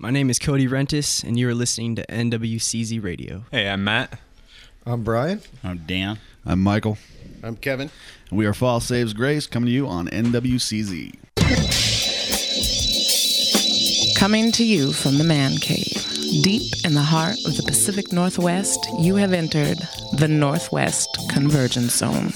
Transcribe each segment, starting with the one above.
My name is Cody Rentas, and you are listening to NWCZ Radio. Hey, I'm Matt. I'm Brian. I'm Dan. I'm Michael. I'm Kevin. And we are Fall Saves Grace coming to you on NWCZ. Coming to you from the man cave, deep in the heart of the Pacific Northwest, you have entered the Northwest Convergence Zone.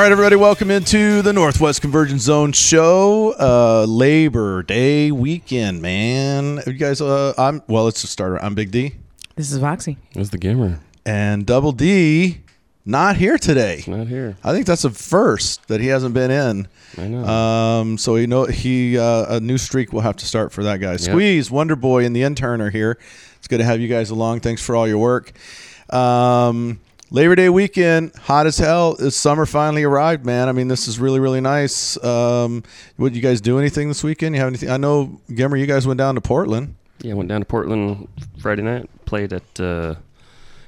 All right, everybody, welcome into the Northwest Convergence Zone show. Uh, Labor Day weekend, man. You guys, uh, I'm well. Let's starter. I'm Big D This is Voxy. Where's the gamer? and Double D. Not here today. Not here. I think that's a first that he hasn't been in. I know. Um, so you know he uh, a new streak will have to start for that guy. Squeeze, Wonder Boy, and the intern are here. It's good to have you guys along. Thanks for all your work. Um, Labor Day weekend, hot as hell. The summer finally arrived, man. I mean, this is really really nice. Um, would you guys do anything this weekend? You have anything? I know, Gimmer, you guys went down to Portland. yeah, went down to Portland Friday night. Played at uh,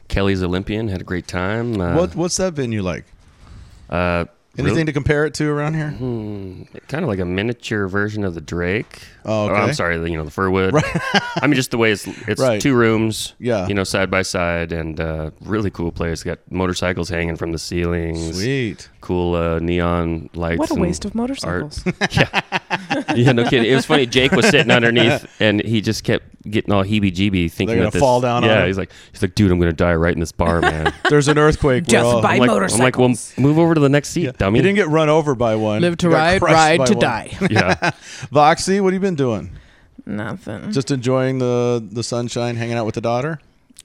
Kelly's Olympian. Had a great time. Uh, what what's that venue like? Uh, Anything to compare it to around here? kind of like a miniature version of the Drake. Oh, Or, I'm sorry, the, you know the Furwood. I mean, just the way it's it's Right. two rooms. Yeah. You know, side by side, and uh, really cool place. Got motorcycles hanging from the ceilings. Sweet. Cool uh, neon lights. What a waste of motorcycles. yeah, no kidding. It was funny. Jake was sitting underneath, and he just kept getting all heebie-jeebie, thinking They're gonna that this, fall down on Yeah, him. he's like, he's like, dude, I'm gonna die right in this bar, man. There's an earthquake. We're Just all- by I'm like, I'm like, well, motorcycles. move over to the next seat, dummy. He didn't get run over by one. Live to He got ride, crushed ride by to one. die. yeah, Voxy, what have you been doing? Nothing. Just enjoying the the sunshine, hanging out with the daughter.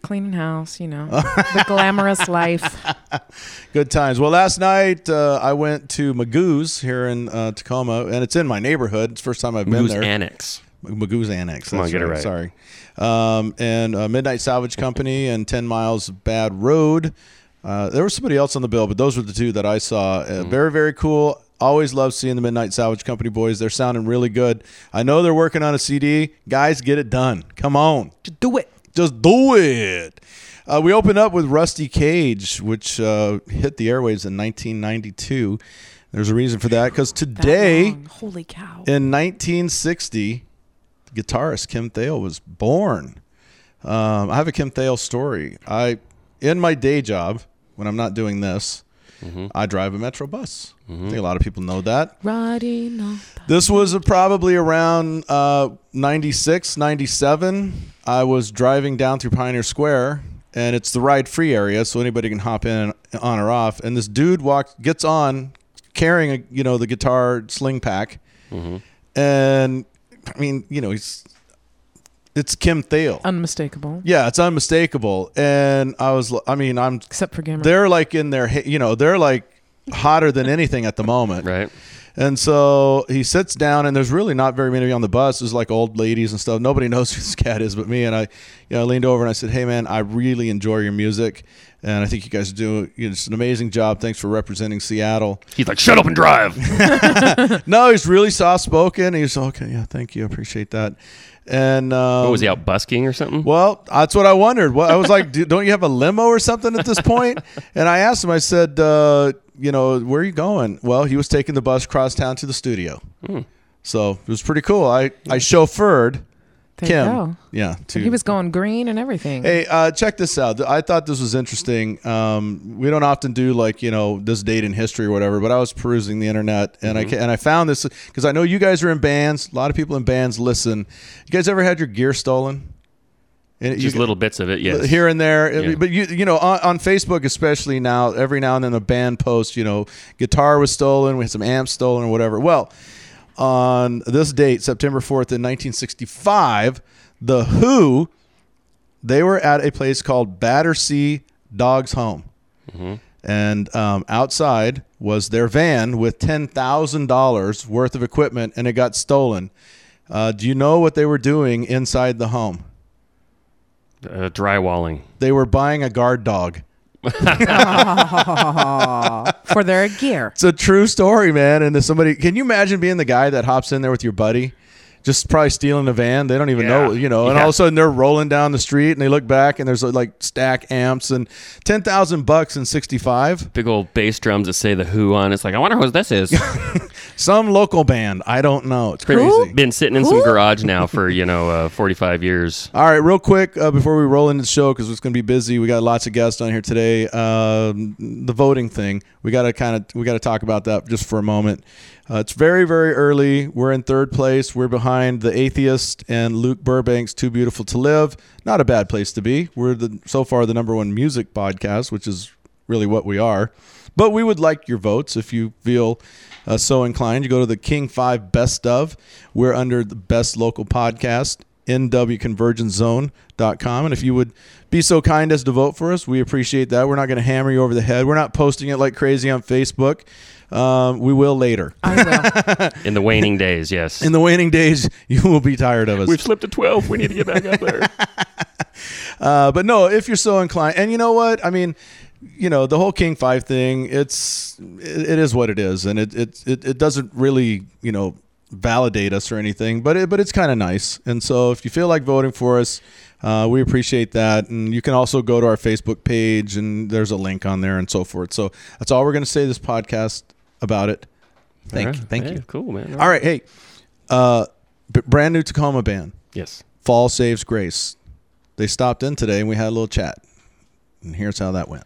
Cleaning house, you know. the glamorous life. Good times. Well, last night uh, I went to Magoo's here in uh, Tacoma, and it's in my neighborhood. It's the first time I've been Who's there. annex? Magoo's Annex. Come on, that's get it right. Sorry. Um, and uh, Midnight Salvage Company and 10 Miles Bad Road. Uh, there was somebody else on the bill, but those were the two that I saw. Uh, Mm. Very, very cool. Always love seeing the Midnight Salvage Company boys. They're sounding really good. I know they're working on a CD. Guys, get it done. Come on. Just do it. Just do it. Uh, we opened up with Rusty Cage, which uh, hit the airwaves in 1992. There's a reason for that because today long. Holy cow. in 1960, guitarist Kim Thayil was born. Um, I have a Kim Thayil story. I, in my day job, when I'm not doing this, I drive a Metro bus. I think a lot of people know that. Riding on This was uh, probably around uh, 96, 97. I was driving down through Pioneer Square, and it's the ride free area, so anybody can hop in on or off. And this dude walks, gets on, carrying a you know the guitar sling pack, and I mean you know he's it's Kim Thayil. Unmistakable. yeah, it's unmistakable. And I was, I mean, I'm Except for Gamer. they're like in their, you know, they're like hotter than anything at the moment. Right. And so he sits down, and there's really not very many on the bus. There's like old ladies and stuff. Nobody knows who this cat is but me. And I, you know, I leaned over and I said, "Hey, man, I really enjoy your music, and I think you guys do you know, just an amazing job. Thanks for representing Seattle." He's like, shut up and drive. No, he's really soft spoken. He's okay. Yeah, thank you. I appreciate that. And um, what was he out busking or something? Well, that's what I wondered. Well, I was like, "Do- don't you have a limo or something at this point? And I asked him, I said, uh, you know, where are you going? Well, he was taking the bus cross town to the studio. So it was pretty cool. I, I chauffeured there Kim. you go. Yeah. To, He was going green and everything. Hey, uh, check this out. I thought this was interesting. Um, we don't often do like you know this date in history or whatever, but I was perusing the internet and I and I found this because I know you guys are in bands. A lot of people in bands listen. You guys ever had your gear stolen? And Just you- little bits of it. Yes. here and there. Yeah. But you you know on, on Facebook especially now, every now and then a band posts, you know, guitar was stolen, we had some amps stolen or whatever. Well, on this date, September fourth in nineteen sixty five, the Who they were at a place called Battersea Dogs Home. and um, outside was their van with ten thousand dollars worth of equipment, and it got stolen. Uh, do you know what they were doing inside the home? Uh, drywalling. They were buying a guard dog. For their gear. It's a true story, man. And if somebody, can you imagine being the guy that hops in there with your buddy, just probably stealing a van? They don't even Yeah. know, you know. And Yeah. all of a sudden they're rolling down the street, and they look back, and there's like stack amps and ten thousand bucks and sixty five. Big old bass drums that say the Who on. It's like I wonder who this is. Some local band, I don't know. It's crazy. Been sitting in some garage now for you know uh, 45 years. All right, real quick uh, before we roll into the show because it's going to be busy. We got lots of guests on here today. Um, the voting thing, we got to kind of we got to talk about that just for a moment. Uh, it's very very early. We're in third place. We're behind the Atheist and Luke Burbank's Too Beautiful to Live. Not a bad place to be. We're the so far the number one music podcast, which is really what we are. But we would like your votes if you feel uh, so inclined. You go to the King 5 Best of. We're under the Best Local Podcast, nwconvergencezone.com. And if you would be so kind as to vote for us, we appreciate that. We're not going to hammer you over the head. We're not posting it like crazy on Facebook. Um, we will later. I will. In the waning days, yes. In the waning days, you will be tired of us. We've slipped to 12. We need to get back up there. Uh, but no, if you're so inclined, and you know what, I mean, you know, the whole King Five thing, it's it, it is what it is, and it it it, it doesn't really you know validate us or anything, but it, but it's kind of nice. And so if you feel like voting for us. Uh, we appreciate that, and you can also go to our Facebook page, and there's a link on there, and so forth. So that's all we're going to say this podcast about it. Thank you, thank you. Cool, man. All right, hey, uh, b- brand new Tacoma band. Yes. Fall Saves Grace. They stopped in today and we had a little chat. And here's how that went.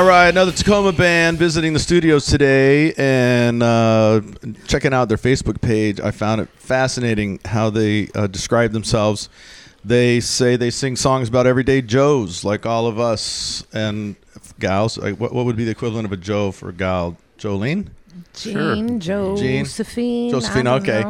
All right, another Tacoma band visiting the studios today and uh, checking out their Facebook page. I found it fascinating how they uh, describe themselves. They say they sing songs about everyday Joes, like all of us and gals. Like, what, what would be the equivalent of a Joe for a gal? Jolene? Jean, Josephine. Josephine, I don't okay.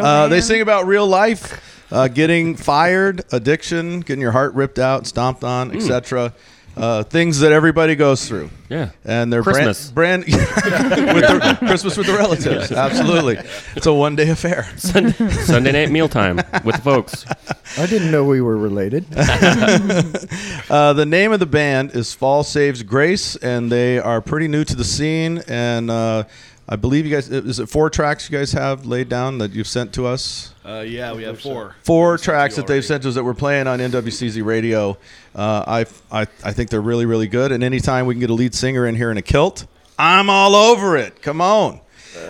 Uh, they Joanne. sing about real life, uh, getting fired, addiction, getting your heart ripped out, stomped on, etc. Uh, things that everybody goes through. Yeah. And they're Christmas. brand, brand with the, Christmas with the relatives. Absolutely, it's a one day affair. Sunday, Sunday night mealtime with the folks. I didn't know we were related. Uh, the name of the band is Fall Saves Grace, and they are pretty new to the scene. And uh, I believe you guys is it four tracks you guys have laid down that you've sent to us? Uh, yeah, we have four. four tracks that they've sent to us that we're playing on NWCZ radio. Uh, I, I I think they're really really good. And anytime we can get a lead singer in here in a kilt, I'm all over it. Come on,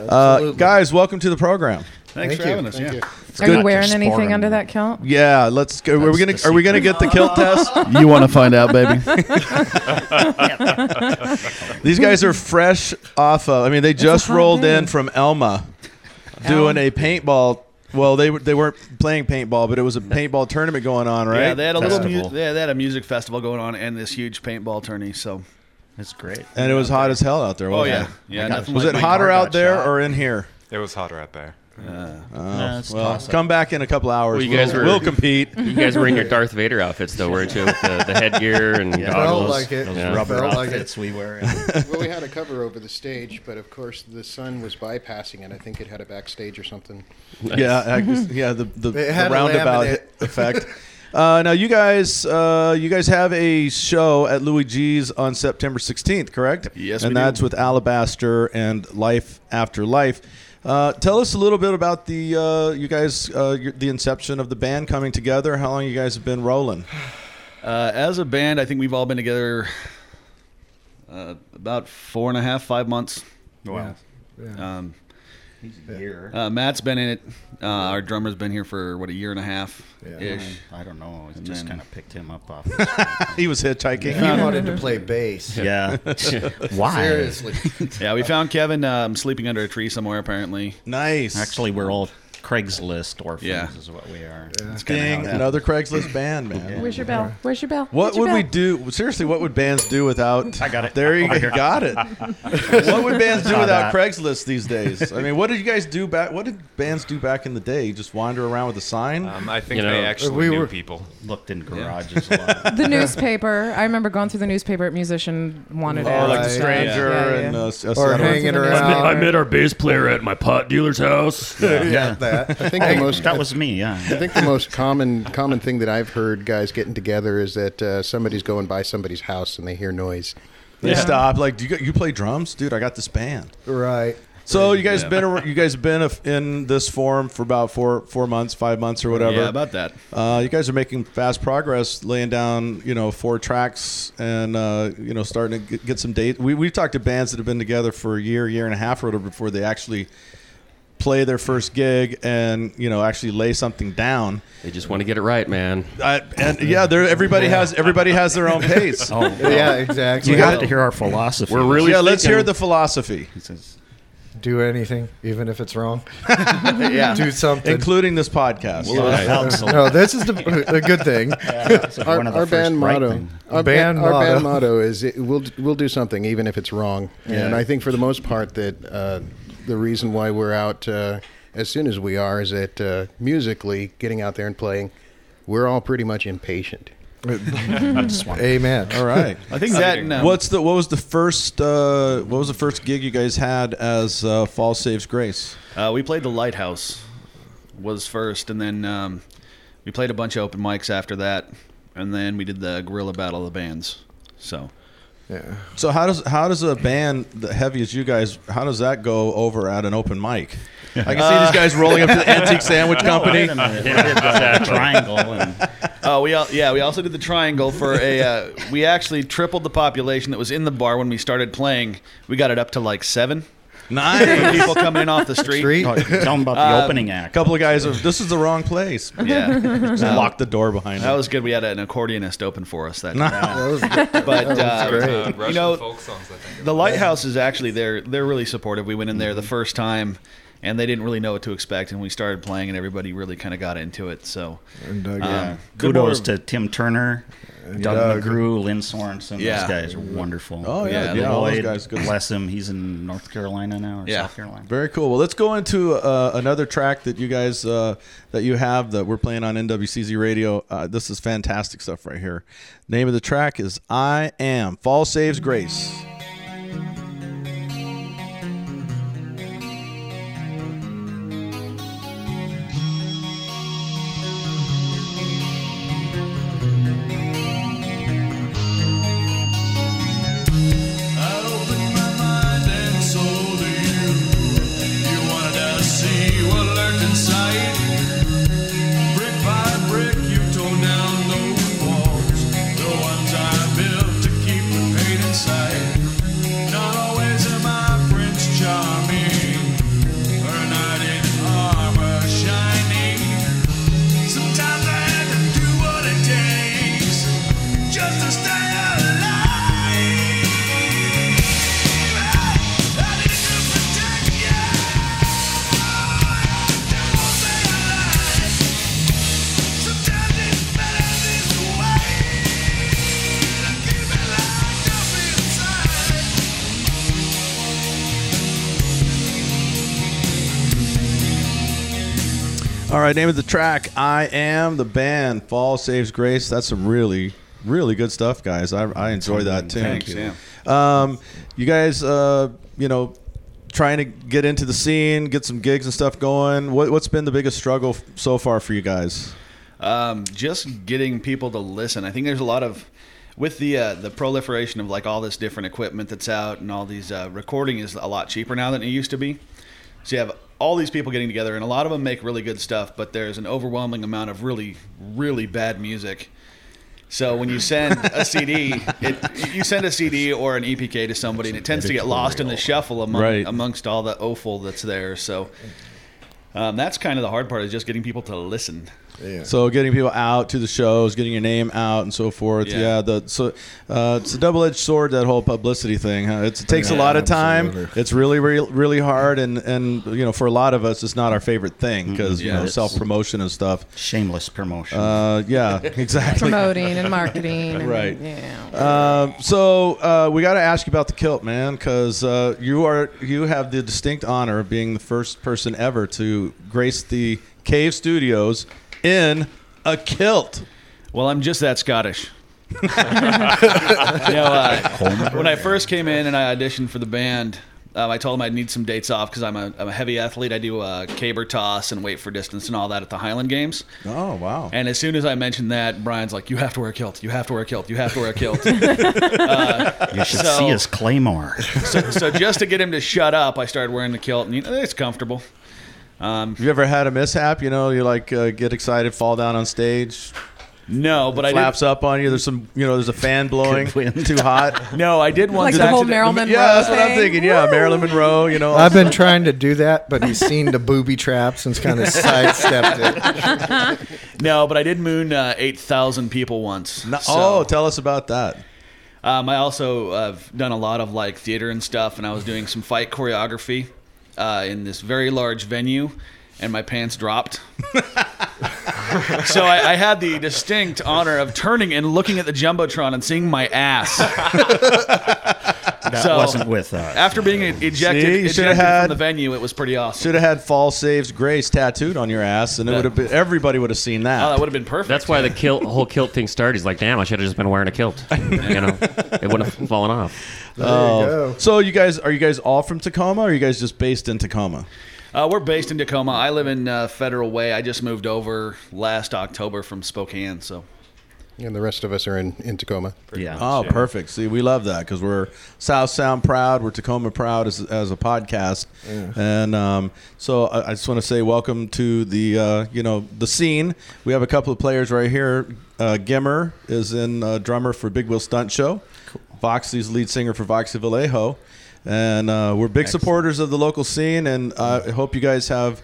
uh, guys, welcome to the program. Thanks Thank for you. having us. Thank yeah. you. Are good. you wearing Just anything pouring under that kilt? Yeah, let's go. Are we gonna are we gonna get the kilt test? You want to find out, baby? These guys are fresh off of. I mean, they just rolled day. in from Elma, doing a paintball. Well, they were- they weren't playing paintball, but it was a paintball tournament going on, right? Yeah, they had a little Festival. mu- yeah, they had a music festival going on and this huge paintball tourney. So it's great. and it was hot as hell out there. Oh wasn't yeah, it? yeah. Oh nothing Was like it when hotter out got there shot. or in here? It was hotter out there. Nah, it's Well, toss-up. come back in a couple hours. Well, you we'll, guys were- we'll compete. You guys were in your Darth Vader outfits, though, weren't you? With the, the headgear and Felt goggles. like it. Yeah. Rubber Felt like it. we wear. well, we had a cover over the stage, but of course the sun was bypassing it. I think it had a backstage or something. Yeah, I guess- yeah, the the, the roundabout effect. Uh, now you guys, uh, you guys have a show at Louie G's on September 16th, correct? Yes, and we do. that's with Alabaster and Life After Life. Uh, tell us a little bit about the uh, you guys, uh, your, the inception of the band coming together. How long you guys have been rolling? Uh, as a band, I think we've all been together uh, about four and a half, five months. Wow. Um, He's a year. uh, Matt's been in it. Uh, our drummer's been here for what a year and a half ish. I don't know. I just kind of picked him up off. he was hitchhiking. He wanted to play bass. yeah. Why? Seriously. Yeah, we found Kevin um, sleeping under a tree somewhere. Apparently, Nice. Actually, we're all Craigslist orphans, Yeah. is what we are. Dang, another Craigslist band, man. Where's your bell? Where's your bell? What Where's your would we do? Seriously, what would bands do without? I got it. There you go. Got it. what would bands do without that. Craigslist these days? I mean, what did you guys do back? What did bands do back in the day? Just wander around with a sign? Um, I think You know, they actually we knew were- people. Looked in garages a lot. The newspaper. I remember going through the newspaper at Musician Wanted oh, ads like the and stuff. stranger Yeah, yeah. and uh, Or hanging Going through the around. I met our bass player at my pot dealer's house. yeah, that. I think the most that was me, yeah. I think the most common common thing that I've heard guys getting together is that uh, somebody's going by somebody's house and they hear noise. They stop. Like, do you you play drums, dude? I got this band. Right. So you guys been you guys been in this forum for about four four months, five months, or whatever. yeah, about that. Uh, you guys are making fast progress, laying down, you know, four tracks, and uh, you know, starting to get, get some dates. We we've talked to bands that have been together for a year, year and a half, or whatever, before they actually play their first gig and you know actually lay something down. They just want to get it right, man. I, and yeah, there everybody has everybody has their own pace. Oh, Yeah, exactly. you got to hear our philosophy. We're really yeah, let's hear the philosophy, He says, Do anything, even if it's wrong. Yeah, Do something. including this podcast. Absolutely. no, this is the, a good thing. It's Our, the our band motto, things. our, Band band, our band motto. motto is it, we'll we'll do something even if it's wrong. And I think for the most part that uh, the reason why we're out uh, as soon as we are is that uh, musically getting out there and playing, we're all pretty much impatient. Amen. All right. I think that. And, What's the what was the first uh, what was the first gig you guys had as uh, Fall Saves Grace? Uh, we played the Lighthouse was first, and then um, we played a bunch of open mics after that, and then we did the Guerrilla Battle of the Bands. So Yeah. So how does how does a band that heavy as you guys how does that go over at an open mic? I can see these guys rolling up to the Antique Sandwich Company. Wait a minute. They did the triangle and Oh, we all, yeah, we also did the triangle for a. Uh, we actually tripled the population that was in the bar when we started playing. We got it up to like seven Nice. people coming in off the street. Street. oh, tell them about the Um, opening A act. couple of guys. Are, this is the wrong place. Yeah, Just lock the door behind that them. was good. We had an accordionist open for us that. Night. That was, But uh, great. Uh, Russian know, folk songs, I think. the lighthouse is actually they're they're really supportive. We went in there the first time, and they didn't really know what to expect, and we started playing, and everybody really kind of got into it. So And, uh, um, yeah. Kudos more- to Tim Turner, Doug Doug. McGrew, Lynn Sorensen. Yeah. Those guys are wonderful. Oh yeah, Yeah, yeah. all those guys. Good. bless him. He's in North Carolina now or Yeah. South Carolina. Very cool. Well, let's go into uh, another track that you guys uh, that you have that we're playing on NWCZ Radio. Uh, this is fantastic stuff right here. Name of the track is "I Am." Fall saves grace. Right, name of the track "I Am." The band "Fall Saves Grace." That's some really, really good stuff, guys. I, I enjoy that too. Thanks, yeah. Um, you guys, uh, you know, trying to get into the scene, get some gigs and stuff going. What, what's been the biggest struggle so far for you guys? Um, just getting people to listen. I think there's a lot of with the uh, the proliferation of like all this different equipment that's out and all these uh, recording is a lot cheaper now than it used to be. So you have all these people getting together, and a lot of them make really good stuff, but there's an overwhelming amount of really, really bad music. So when you send a CD, it, you send a CD or an EPK to somebody, and it tends to get lost in the shuffle among, Right. amongst all the offal that's there. So um, that's kind of the hard part is just getting people to listen. Yeah. So getting people out to the shows, getting your name out, and so forth. Yeah, Yeah. the so uh, it's a double-edged sword that whole publicity thing. Huh? It's, it takes a lot of time. absolutely. It's really, really, really hard, and and you know, for a lot of us, it's not our favorite thing because you Yeah, know self promotion and stuff. Shameless promotion. Uh, yeah, exactly. Promoting and marketing. and- Right. Yeah. Uh, so uh, we got to ask you about the kilt, man, because uh, you are you have the distinct honor of being the first person ever to grace the Cave Studios in a kilt. Well, I'm just that Scottish. you know, uh, when I first came in and I auditioned for the band, um, I told them I'd need some dates off because I'm a, I'm a heavy athlete. I do uh, caber toss and weight for distance and all that at the Highland Games. Oh wow! And as soon as I mentioned that, Brian's like, "You have to wear a kilt. You have to wear a kilt. You have to wear a kilt." you should so- see his claymore. so, so just to get him to shut up, I started wearing the kilt, and you know, it's comfortable. Um, You ever had a mishap? You know, you like uh, get excited, fall down on stage, no, but I flaps did. up on you. There's some, you know, there's a fan blowing too hot. No, I did once. Like the whole accident- Marilyn Monroe yeah, that's what I'm thinking. Yeah, Marilyn Monroe. You know, I've been trying to do that, but he's seen the booby traps and kind of sidestepped it. No, but I did moon uh, eight thousand people once. No- So- oh, tell us about that. Um, I also uh, have done a lot of like theater and stuff, and I was doing some fight choreography uh, in this very large venue, and my pants dropped. so I, I had the distinct honor of turning and looking at the jumbotron and seeing my ass. That So- wasn't with us. After being ejected, See, you shoulda ejected had- from the venue, it was pretty awesome. Should have had "Fall Saves Grace" tattooed on your ass, and it would have been everybody would have seen that. Oh, that would have been perfect. That's why the kilt, whole kilt thing started. He's like, damn, I should have just been wearing a kilt. You know, it wouldn't have fallen off. There you Oh. go. So you guys are you guys all from Tacoma, or are you guys just based in Tacoma? Uh, we're based in Tacoma. I live in uh, Federal Way. I just moved over last October from Spokane, so And the rest of us are in, in Tacoma. yeah. Oh, perfect. See, we love that because we're South Sound proud. We're Tacoma proud as, as a podcast, and um, so I, I just want to say welcome to the uh, you know the scene. We have a couple of players right here. Uh, Gimmer is in uh, drummer for Big Wheel Stunt Show. Voxy's lead singer for Voxy Vallejo, and uh, we're big supporters of the local scene. And uh, I hope you guys have.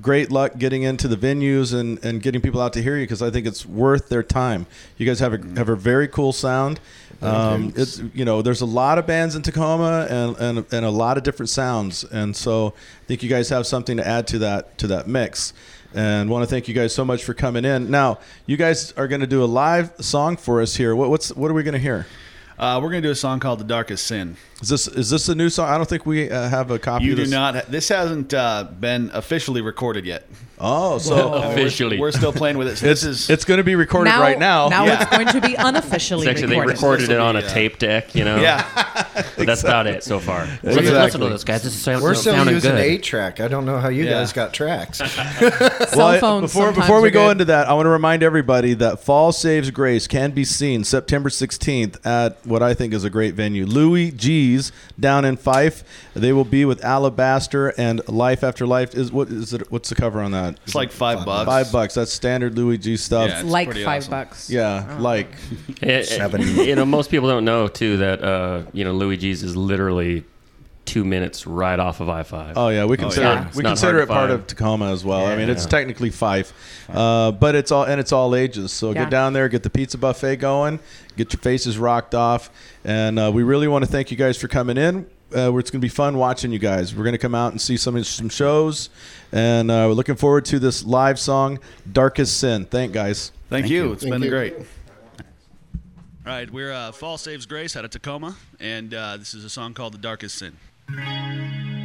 Great luck getting into the venues and, and getting people out to hear you because I think it's worth their time. You guys have a have a very cool sound. Um, it's you know there's a lot of bands in Tacoma and, and and a lot of different sounds, and so I think you guys have something to add to that to that mix. And want to thank you guys so much for coming in. Now you guys are going to do a live song for us here. What, what's what are we going to hear? Uh, we're gonna do a song called "The Darkest Sin." Is this is this a new song? I don't think we uh, have a copy. You do not. This hasn't uh, been officially recorded yet. Oh, so I mean, we're- Officially. we're, still playing with it. So it's this is it's going to be recorded now, right now. Now Yeah. it's going to be unofficially It's actually, they recorded. recorded it on a Yeah. tape deck, you know? yeah. But that's about it so far. Listen, listen Exactly. to this, guys. This is sound, We're still using good. eight track. I don't know how you Yeah. guys got tracks. Cell I- phones before before we go good. into that, I want to remind everybody that Fall Saves Grace can be seen September 16th at what I think is a great venue, Louie G's down in Fife. They will be with Alabaster and Life After Life. Is what is it? What's the cover on that? It's like five bucks. Five bucks. That's standard Louie G stuff. Yeah. Yeah, It's like pretty five awesome. bucks. Yeah, like Eh, eh, Seven. You know, most people don't know too that uh, you know Louie G's is literally two minutes right off of I five. Oh yeah, we consider yeah. It's we not consider hard it to part find. of Tacoma as well. I mean, it's technically Fife, uh, but it's all and it's all ages. So Yeah. get down there, get the pizza buffet going, get your faces rocked off, and uh, we really want to thank you guys for coming in. Uh, it's going to be fun watching you guys. We're going to come out and see some some shows, and uh, we're looking forward to this live song, "Darkest Sin." Thank guys. Thank, you. It's Thank been you. great. All right, we're uh, Fall Saves Grace out of Tacoma, and uh, this is a song called "The Darkest Sin."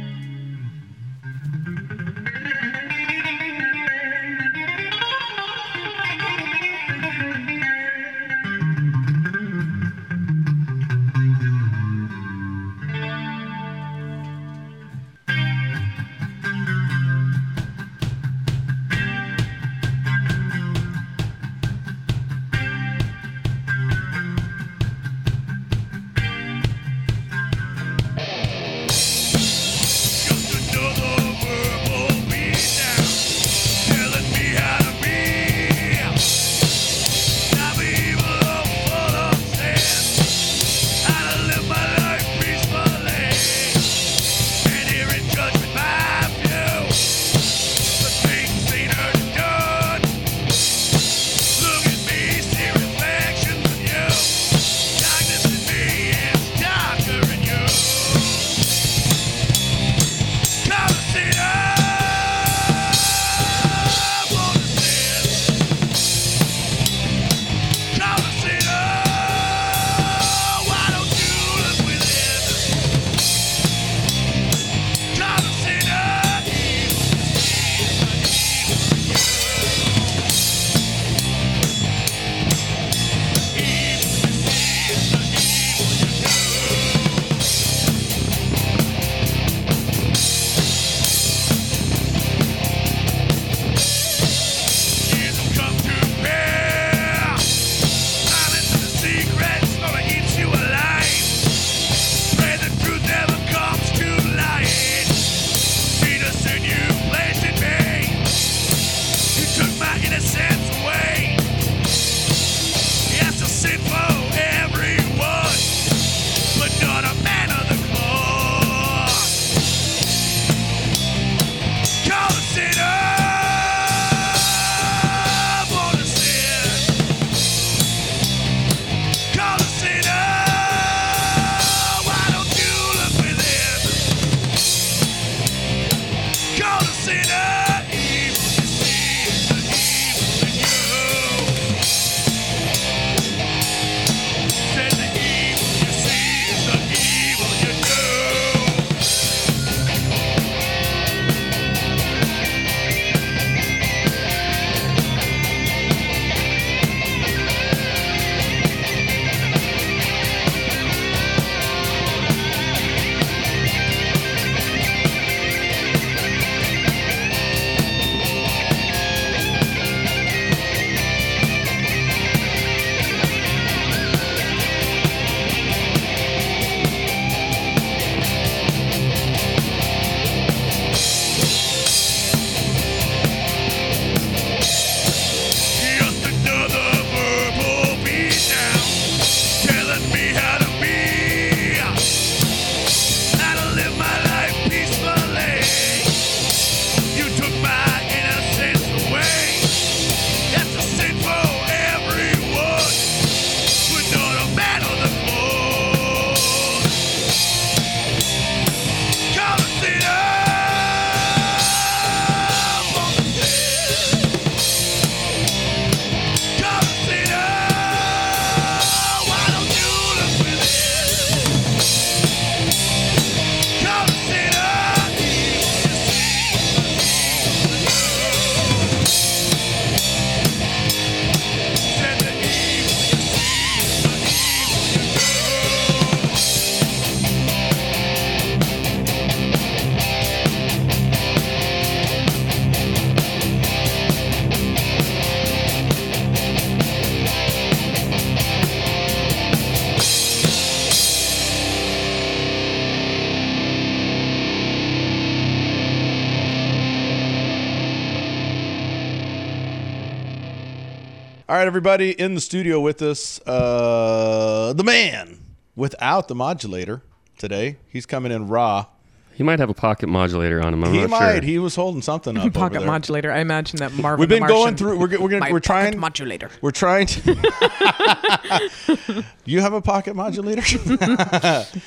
Right, everybody in the studio with us, uh, the man without the modulator today. He's coming in raw. He might have a pocket modulator on him. I'm he not might. sure. He was holding something up. over Pocket there. modulator. I imagine that Marvin. We've the been going through. We're, we're gonna. My we're trying. modulator. We're trying to. you have a pocket modulator.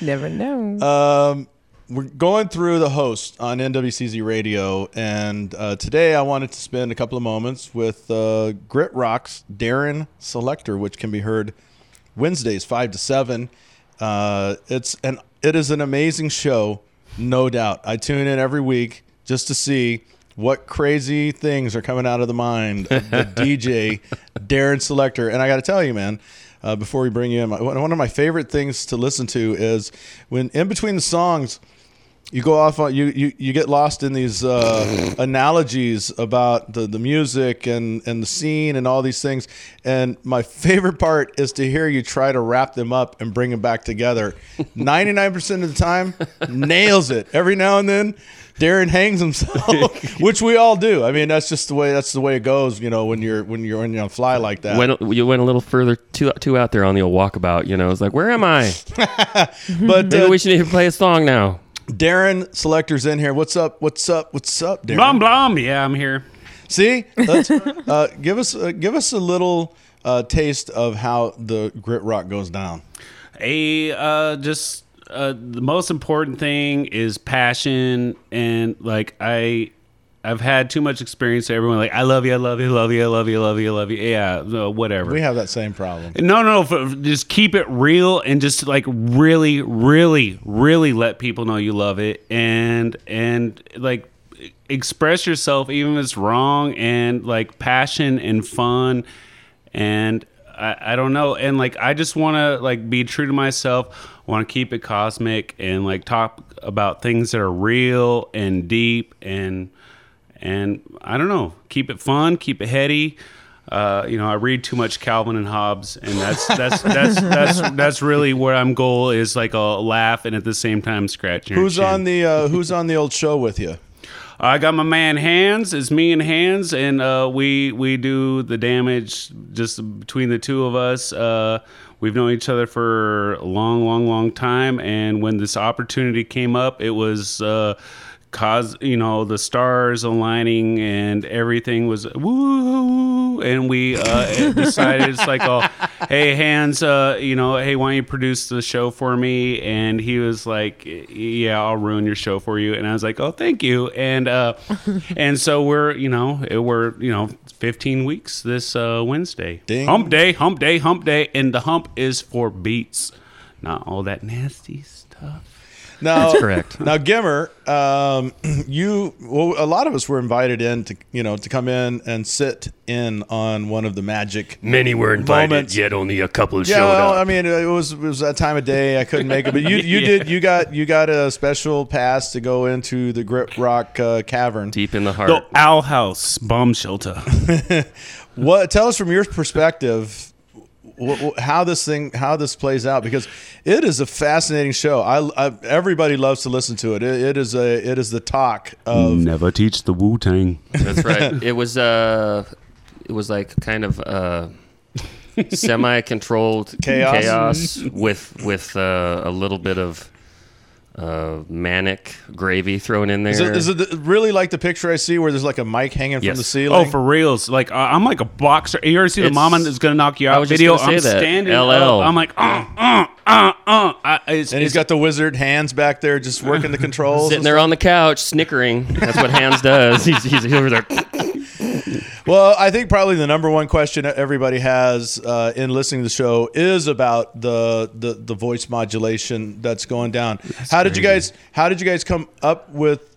Never know. Um, we're going through the host on NWCZ Radio, and uh, today I wanted to spend a couple of moments with uh, Grit Rock's Darren Selector, which can be heard Wednesdays five to seven. Uh, it's an it is an amazing show, no doubt. I tune in every week just to see what crazy things are coming out of the mind of the DJ Darren Selector, and I got to tell you, man. Uh, before we bring you in, my, one one of my favorite things to listen to is when in between the songs, you go off on you you, you get lost in these uh, analogies about the, the music and, and the scene and all these things and my favorite part is to hear you try to wrap them up and bring them back together 99% of the time nails it every now and then Darren hangs himself, which we all do. I mean, that's just the way. That's the way it goes. You know, when you're when you're when you're on fly like that. Went, you went a little further, too, too out there on the old walkabout. You know, it's like, where am I? but Maybe uh, we should need to play a song now. Darren Selector's in here. What's up? What's up? What's up, Darren? Blum blum. Yeah, I'm here. See, Let's, uh, give us uh, give us a little uh, taste of how the grit rock goes down. A uh, just uh, the most important thing is passion and like I. I've had too much experience. Everyone like, I love you, I love you, I love you, I love you, I love you, I love you. Yeah, whatever. We have that same problem. No, no, f- just keep it real and just like really, really, really let people know you love it and and like express yourself even if it's wrong and like passion and fun and I, I don't know and like I just want to like be true to myself. Want to keep it cosmic and like talk about things that are real and deep and and I don't know, keep it fun, keep it heady. Uh, you know, I read too much Calvin and Hobbes, and that's that's that's that's that's really where I'm goal is like a laugh and at the same time scratch your Who's chin. on the uh, Who's on the old show with you? I got my man Hands. It's me and Hands, and uh, we we do the damage just between the two of us. Uh, we've known each other for a long, long, long time, and when this opportunity came up, it was. Uh, Cause you know the stars aligning and everything was woo, and we uh, decided it's like, oh, hey, hands, uh, you know, hey, why don't you produce the show for me? And he was like, yeah, I'll ruin your show for you. And I was like, oh, thank you. And uh, and so we're you know we're you know 15 weeks this uh, Wednesday, Ding. hump day, hump day, hump day, and the hump is for beats, not all that nasty stuff. Now, That's correct. Now, Gimmer, um, you well, a lot of us were invited in to you know to come in and sit in on one of the magic. Many were invited, Moments. yet only a couple Yeah, showed well, up. I mean, it was it was that time of day. I couldn't make it, but you you Yeah. did. You got you got a special pass to go into the Grit Rock uh, Cavern. Deep in the heart. The Owl House bomb shelter. What? Tell us from your perspective. Wh- wh- How this thing, how this plays out, because it is a fascinating show. I, I everybody loves to listen to it. it. It is a, it is the talk of Never teach the Wu Tang. That's right. it was uh, it was like kind of uh, semi-controlled Chaos? chaos with with uh, a little bit of uh, manic gravy thrown in there. Is it, is it really like the picture I see where there's like a mic hanging from the ceiling? Oh, for reals! Like uh, I'm like a boxer. You ever see the It's- mama that's gonna knock you I out was just video? gonna I'm say that. standing. LL. up. I'm like, uh, uh, uh, uh. I, it's, and he's it's- got the wizard hands back there just working the controls. Sitting there on the couch, snickering. That's what hands does. He's, he's over there. Well, I think probably the number one question everybody has uh, in listening to the show is about the the, the voice modulation that's going down. how did you guys How did you guys come up with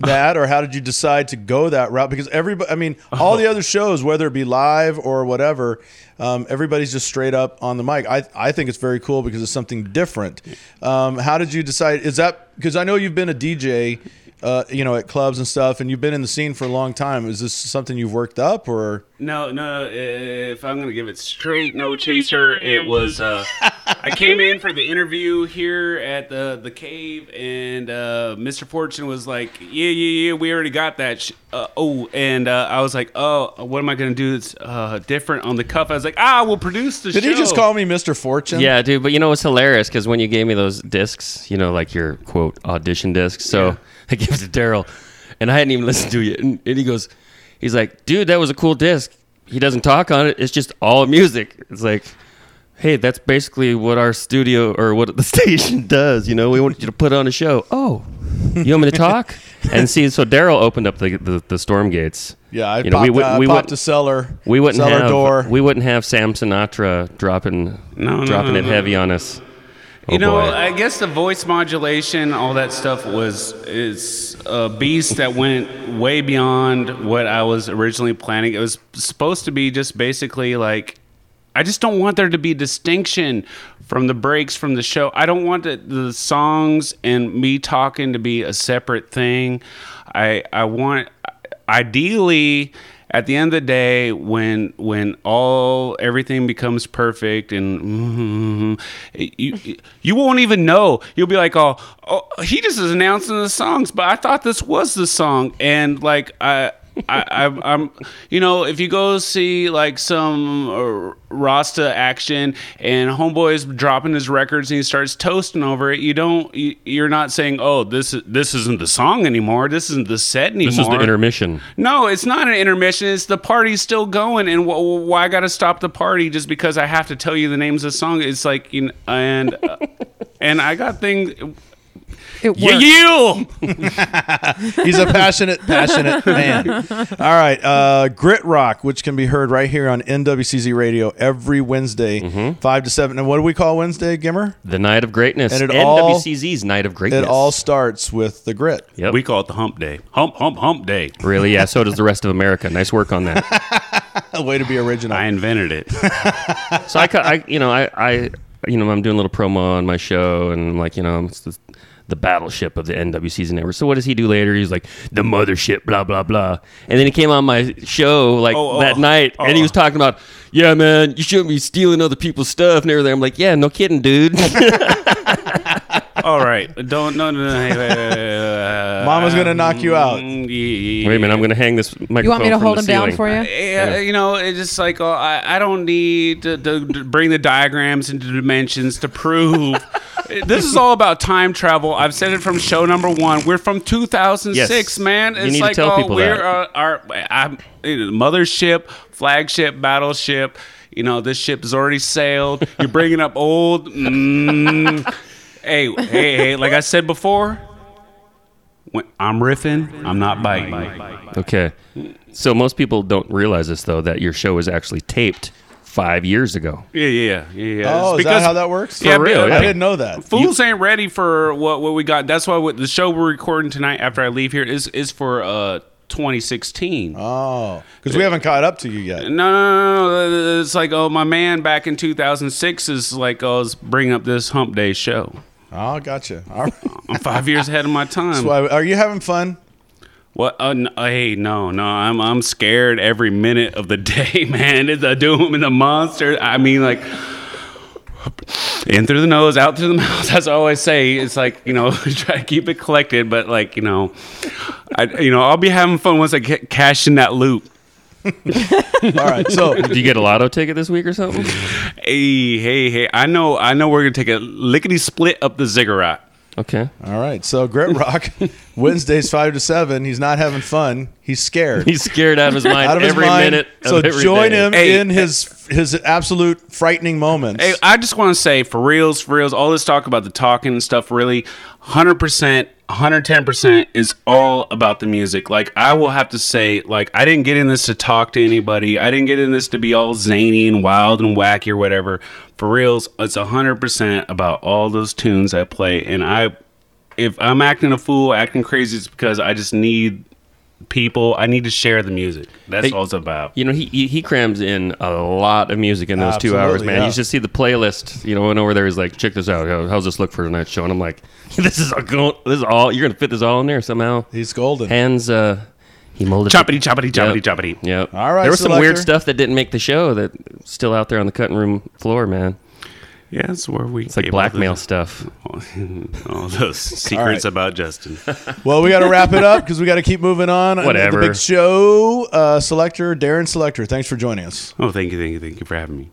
that, or how did you decide to go that route? Because everybody, I mean, all the other shows, whether it be live or whatever, um, everybody's just straight up on the mic. I I think it's very cool because it's something different. Um, how did you decide? Is that because I know you've been a DJ? Uh, you know, at clubs and stuff, and you've been in the scene for a long time. Is this something you've worked up, or No, no. If I'm gonna give it straight, no chaser. It was. Uh, I I came in for the interview here at the the cave, and uh, Mr. Fortune was like, "Yeah, yeah, yeah, we already got that." Sh- uh, oh, and uh, I was like, "Oh, what am I gonna do that's uh, different on the cuff?" I was like, "Ah, we'll produce the Did show." he just call me Mr. Fortune? Yeah, dude. But you know it's hilarious? Because when you gave me those discs, you know, like your quote audition discs, so I gave it to Daryl, and I hadn't even listened to it, and, and he goes, he's like, "Dude, that was a cool disc. He doesn't talk on it. It's just all music. It's like, hey, that's basically what our studio or what the station does. You know, we want you to put on a show. Oh, you want me to talk? and see, so Daryl opened up the, the the storm gates. Yeah, I You know, popped, we would- uh, we popped would- a cellar. We wouldn't cellar have door. we wouldn't have Sam Sinatra dropping No, no, dropping no, it no. heavy on us. Oh, you know, boy. I guess the voice modulation, all that stuff was is a beast that went way beyond what I was originally planning. It was supposed to be just basically like I just don't want there to be distinction from the breaks from the show. I don't want the, the songs and me talking to be a separate thing. I I want ideally at the end of the day when when all everything becomes perfect and mm, you you won't even know. You'll be like oh, oh he just is announcing the songs but i thought this was the song. And like i I, I'm, I'm, you know, if you go see like some uh, Rasta action and Homeboy's dropping his records and he starts toasting over it, you don't, you, you're not saying, oh, this this isn't the song anymore. This isn't the set anymore. this is the intermission. No, it's not an intermission. It's the party's still going, and wh- why I got to stop the party just because I have to tell you the names of the song? It's like, you know, and uh, and I got things. It You, works. you. He's a passionate, passionate man. All right, uh, Grit Rock, which can be heard right here on NWCZ Radio every Wednesday, Mm-hmm. five to seven. And what do we call Wednesday, Gimmer? The Night of Greatness. And it all- NWCZ's Night of Greatness. It all starts with the grit. Yep. We call it the Hump Day. Hump, hump, hump day. really, yeah. So does the rest of America. Nice work on that. A way to be original. I invented it. So I, ca- I you know, I, I, you know, I'm doing a little promo on my show, and I'm like, you know, it's the, the battleship of the NWCZ network. So what does he do later? He's like the mothership, blah blah blah. And then he came on my show like Oh, oh, that night, and he oh. was talking about, yeah, man, you shouldn't be stealing other people's stuff and everything. I'm like, yeah, no kidding, dude. All right, don't no no no. hey, wait, wait, wait, wait, Mama's gonna knock you out. Mm, yeah, Wait a minute, I'm gonna hang this microphone. You want me to from hold the him down ceiling. for you? Yeah, you know, it's just like oh, I, I don't need to, to, to bring the diagrams into dimensions to prove. this is all about time travel. I've said it from show number one. We're from 2006, Yes. man. You It's need to like tell oh, people we're that. uh, our I'm, mothership, flagship, battleship. You know, this ship has already sailed. You're bringing up old. Mm, hey, hey, hey! Like I said before, when I'm riffing. I'm not biting. Okay. So most people don't realize this though that your show was actually taped five years ago. Yeah, yeah, yeah. yeah. Oh, It's is that how that works? Yeah, For real, but- yeah. I didn't know that. Fools ain't ready for what what we got. That's why what the show we're recording tonight after I leave here is is for uh 2016. Oh, because we haven't caught up to you yet. No, no, no, no. It's like, oh, my man back in 2006 is like, oh, is bringing up this Hump Day show. Oh, gotcha. Right. I'm five years ahead of my time. Why- are you having fun? What? Uh, n- hey, no, no. I'm I'm scared every minute of the day, man. It's the doom and the monster. I mean, like. In through the nose, out through the mouth. That's what I always say. It's like you know, try to keep it collected, but like you know, I you know I'll be having fun once I get cash in that loop. All right. So Did you get a lotto ticket this week or something? Hey, hey, hey! I know, I know. We're gonna take a lickety split up the ziggurat. Okay. All right. So Grit Rock, Wednesdays five to seven. He's not having fun. He's scared. He's scared out of his mind out of his every mind. minute. of So every join day. him Hey, in his his absolute frightening moments. Hey, I just want to say, for reals, for reals, all this talk about the talking and stuff, really, hundred percent, hundred ten percent is all about the music. Like I will have to say, like I didn't get in this to talk to anybody. I didn't get in this to be all zany and wild and wacky or whatever. For reals, it's hundred percent about all those tunes I play, and I. If I'm acting a fool, acting crazy, it's because I just need people. I need to share the music. That's Hey, all it's about. You know, he, he he crams in a lot of music in those two hours, man. yeah. You should see the playlist. You know, went over there. He's like, check this out. How, how's this look for tonight's show? And I'm like, this is all going. This is all. You're gonna fit this all in there somehow. He's golden. Hands. Uh, he molded. Choppity, choppity, choppity, Yep. choppity. Yep. All right, There was some weird stuff that didn't make the show that still out there on the cutting room floor, man. Yeah, that's where we. It's like came up with blackmail the- stuff. All those secrets right. about Justin. Well, we got to wrap it up because we got to keep moving on. Whatever. The big show. Uh, Selector, Darren Selector, thanks for joining us. oh, thank you, thank you, thank you for having me.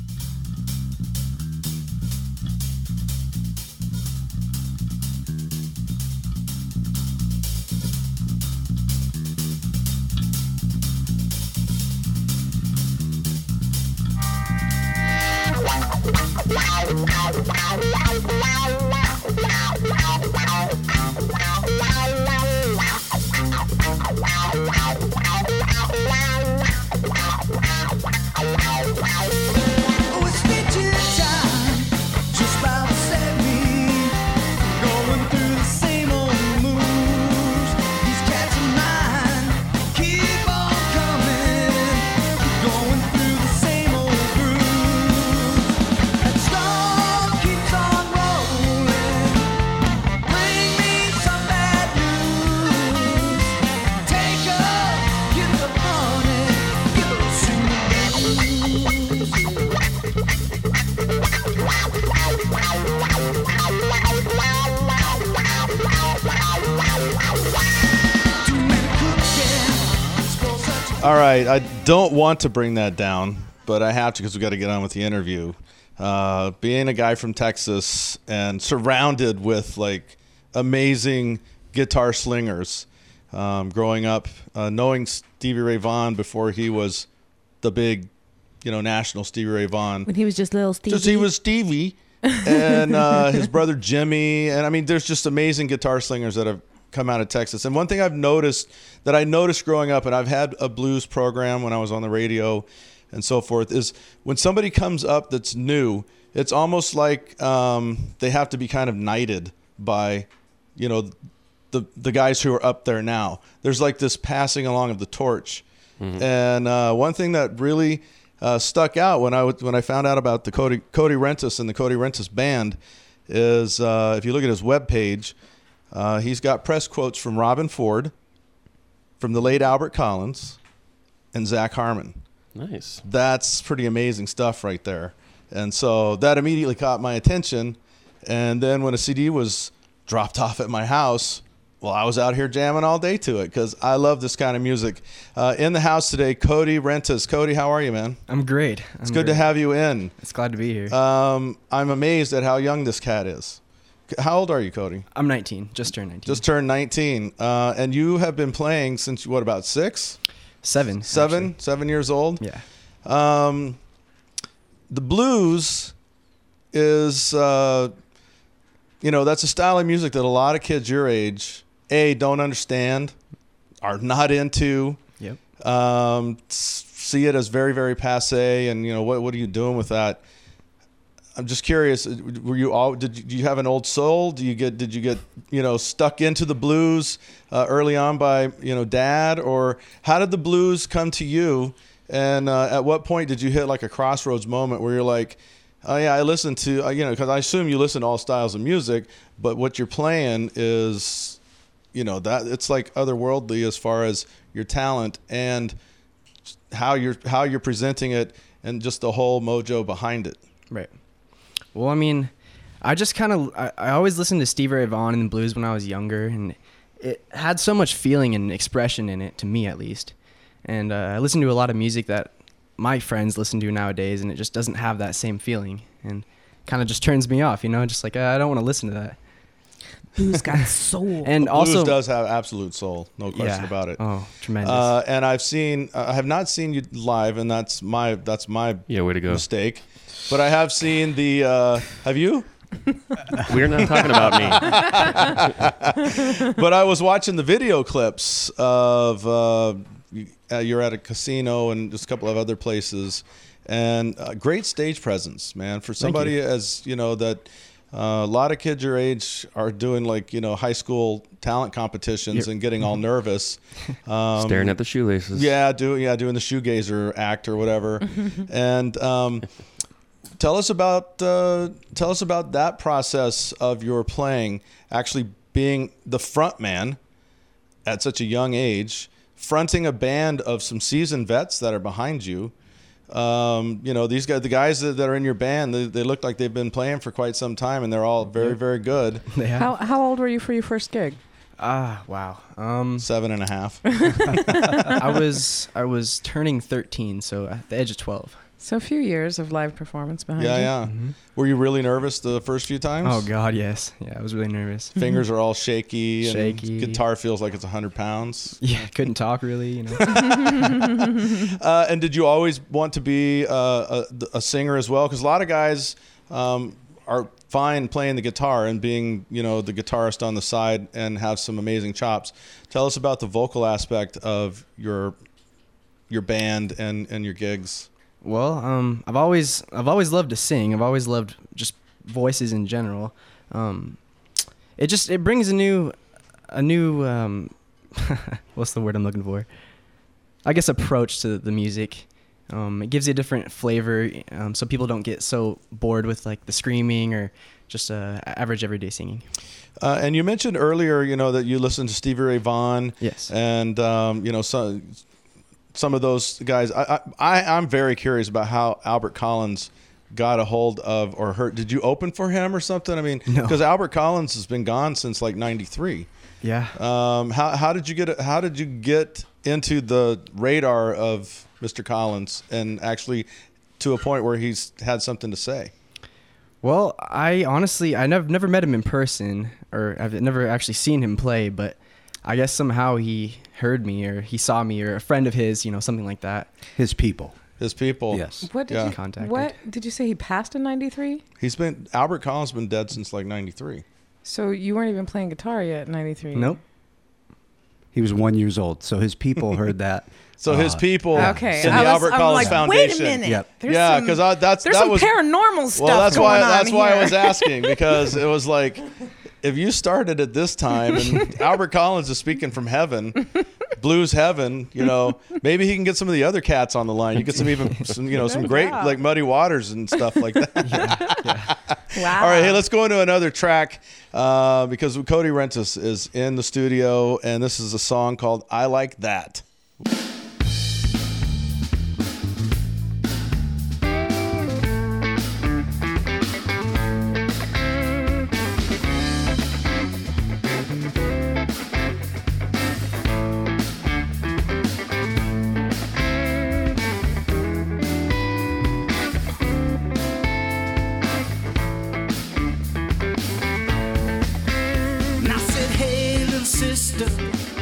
Don't want to bring that down, but I have to because we got to get on with the interview. Uh, being a guy from Texas and surrounded with like amazing guitar slingers, um, growing up, uh, knowing Stevie Ray Vaughan before he was the big, you know, national Stevie Ray Vaughan. When he was just little Stevie. Just he was Stevie, and uh, his brother Jimmy, and I mean, there's just amazing guitar slingers that have come out of Texas. And one thing I've noticed that I noticed growing up, and I've had a blues program when I was on the radio and so forth, is when somebody comes up that's new, it's almost like um, they have to be kind of knighted by, you know, the the guys who are up there now. There's like this passing along of the torch. And uh, one thing that really uh, stuck out when I w- when I found out about the Cody Cody Rentas and the Cody Rentas band is uh, if you look at his webpage, uh, he's got press quotes from Robben Ford, from the late Albert Collins, and Zac Harmon. Nice. That's pretty amazing stuff right there. And so that immediately caught my attention. And then when a CD was dropped off at my house, well, I was out here jamming all day to it because I love this kind of music. Uh, in the house today, Cody Rentas. Cody, how are you, man? I'm great. It's good to have you in. It's glad to be here. Um, I'm amazed at how young this cat is. How old are you, Cody? I'm 19. Just turned 19. Just turned 19. Uh, and you have been playing since, what, about six? seven. Seven? actually. Seven years old? Yeah. Um, the blues is, uh, you know, that's a style of music that a lot of kids your age, A, don't understand, are not into, Yep. um, see it as very, very passe. And, you know, what, what are you doing with that? I'm just curious. uh, Were you all? Did you, do you have an old soul? Do you get? Did you get? You know, stuck into the blues uh, early on by you know dad, or how did the blues come to you? And uh, at what point did you hit like a crossroads moment where you're like, oh yeah, I listen to uh, you know because I assume you listen to all styles of music, but what you're playing is, you know that it's like otherworldly as far as your talent and how you're how you're presenting it and just the whole mojo behind it. Right. Well, I mean, I just kind of I, I always listened to Stevie Ray Vaughan and the blues when I was younger, and it had so much feeling and expression in it, to me at least. And uh, I listen to a lot of music that my friends listen to nowadays, and it just doesn't have that same feeling, and kind of just turns me off. You know, just like uh, I don't want to listen to that. Blues got soul. And Blues also, does have absolute soul, no question Yeah. about it. Oh, tremendous. Uh, and I've seen, I have not seen you live, and that's my that's my Yeah, way to go. mistake. But I have seen the. Uh, have you? We're not talking about me. but I was watching the video clips of uh, you- uh, you're at a casino and just a couple of other places, and uh, great stage presence, man. For somebody as you know that. Uh, a lot of kids your age are doing like you know high school talent competitions and getting all nervous, um, Staring at the shoelaces. Yeah, doing yeah, doing the shoegazer act or whatever. and um, tell us about uh, tell us about that process of your playing, actually being the front man at such a young age, fronting a band of some seasoned vets that are behind you. Um, you know, these guys, the guys that, that are in your band, they, they look like they've been playing for quite some time, and they're all very, very good. They have. How how old were you for your first gig? Ah, wow. Um, Seven and a half. I was I was turning 13, so at the age of 12. So a few years of live performance behind Yeah, you. yeah. Mhm. Were you really nervous the first few times? Oh God, yes. Yeah, I was really nervous. Fingers are all shaky. And Shaky. Guitar feels like it's hundred pounds. Yeah, couldn't talk really. You know. Uh, and did you always want to be uh, a, a singer as well? Because a lot of guys um, are fine playing the guitar and being, you know, the guitarist on the side and have some amazing chops. Tell us about the vocal aspect of your your band and, and your gigs. Well, um, I've always I've always loved to sing. I've always loved just voices in general. Um, it just it brings a new a new um, what's the word I'm looking for? I guess approach to the music. Um, it gives you a different flavor, um, so people don't get so bored with like the screaming or just uh, average everyday singing. Uh, and you mentioned earlier, you know, that you listen to Stevie Ray Vaughan. Yes. And um, you know, some some of those guys. I, I I'm very curious about how Albert Collins got a hold of or hurt. Did you open for him or something? I mean, No. because Albert Collins has been gone since like '93. Yeah. Um, how how did you get how did you get into the radar of Mr. Collins and actually to a point where he's had something to say? Well, I honestly I never never met him in person or I've never actually seen him play, but I guess somehow he heard me or he saw me or a friend of his, you know, something like that. His people. His people. Yes. What did Yeah. you Contacted. What did you say? He passed in '93. He's been Albert Collins has been dead since like '93. So you weren't even playing guitar yet in '93. Nope. He was one years old, so his people heard that. So his Uh, people Okay. in the was- Albert I'm Collins like, Foundation. Wait a minute. Yep. There's yeah, because that's there's that some was paranormal stuff well. That's going why on that's why I was asking because it was like if you started at this time and Albert Collins is speaking from heaven, blues heaven, you know, maybe he can get some of the other cats on the line. You get some even some you know some great like muddy waters and stuff like that. Wow. All right, hey, let's go into another track uh, because Cody Rentas is in the studio, and this is a song called "I Like That." Little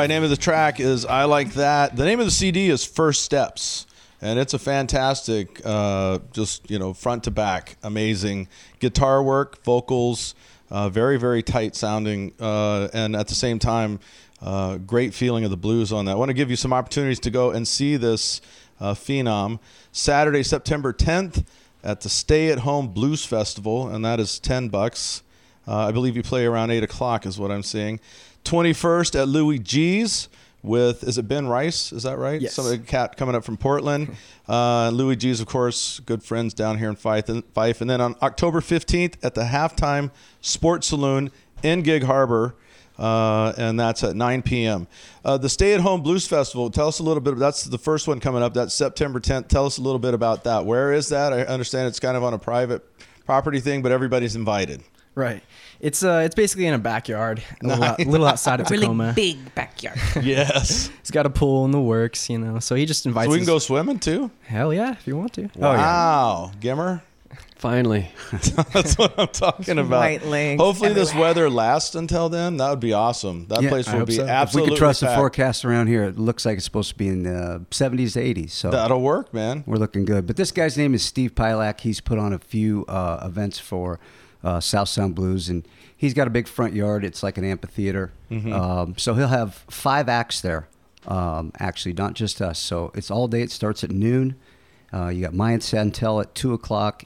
right, name of the track is I Like That. The name of the CD is First Steps. And it's a fantastic, uh, just, you know, front to back, amazing guitar work, vocals, uh, very, very tight sounding, uh, and at the same time, uh, great feeling of the blues on that. I want to give you some opportunities to go and see this uh, phenom Saturday, September 10th at the Stay at Home Blues Festival, and that is 10 bucks. Uh, I believe you play around 8 o'clock, is what I'm seeing. 21st at Louie G's with, is it Ben Rice? Is that right? Yes. Some cat coming up from Portland. Uh, Louie G's, of course, good friends down here in Fife. And, Fife. and then on October 15th at the Halftime Sports Saloon in Gig Harbor. Uh, and that's at 9 p.m. Uh, the Stay at Home Blues Festival. Tell us a little bit. That's the first one coming up. That's September 10th. Tell us a little bit about that. Where is that? I understand it's kind of on a private property thing, but everybody's invited. Right. It's uh it's basically in a backyard, a little, out, little outside of really Tacoma. big backyard. Yes. He's got a pool in the works, you know. So he just invites. so we can us- go swimming too. Hell yeah, if you want to. Oh yeah. Wow, Gimmer. Finally. That's what I'm talking about. White legs Hopefully, this weather lasts until then. That would be awesome. That Yeah, place I will be so. If we absolutely could trust the forecast around here, it looks like it's supposed to be in the 70s to 80s. So That'll work, man. We're looking good. But this guy's name is Steve Pilak. He's put on a few uh, events for uh, South Sound Blues, and he's got a big front yard. It's like an amphitheater. Mhm. Um, so he'll have five acts there, um, actually, not just us. So it's all day. It starts at noon. Uh, you got Maia Santell at 2 o'clock.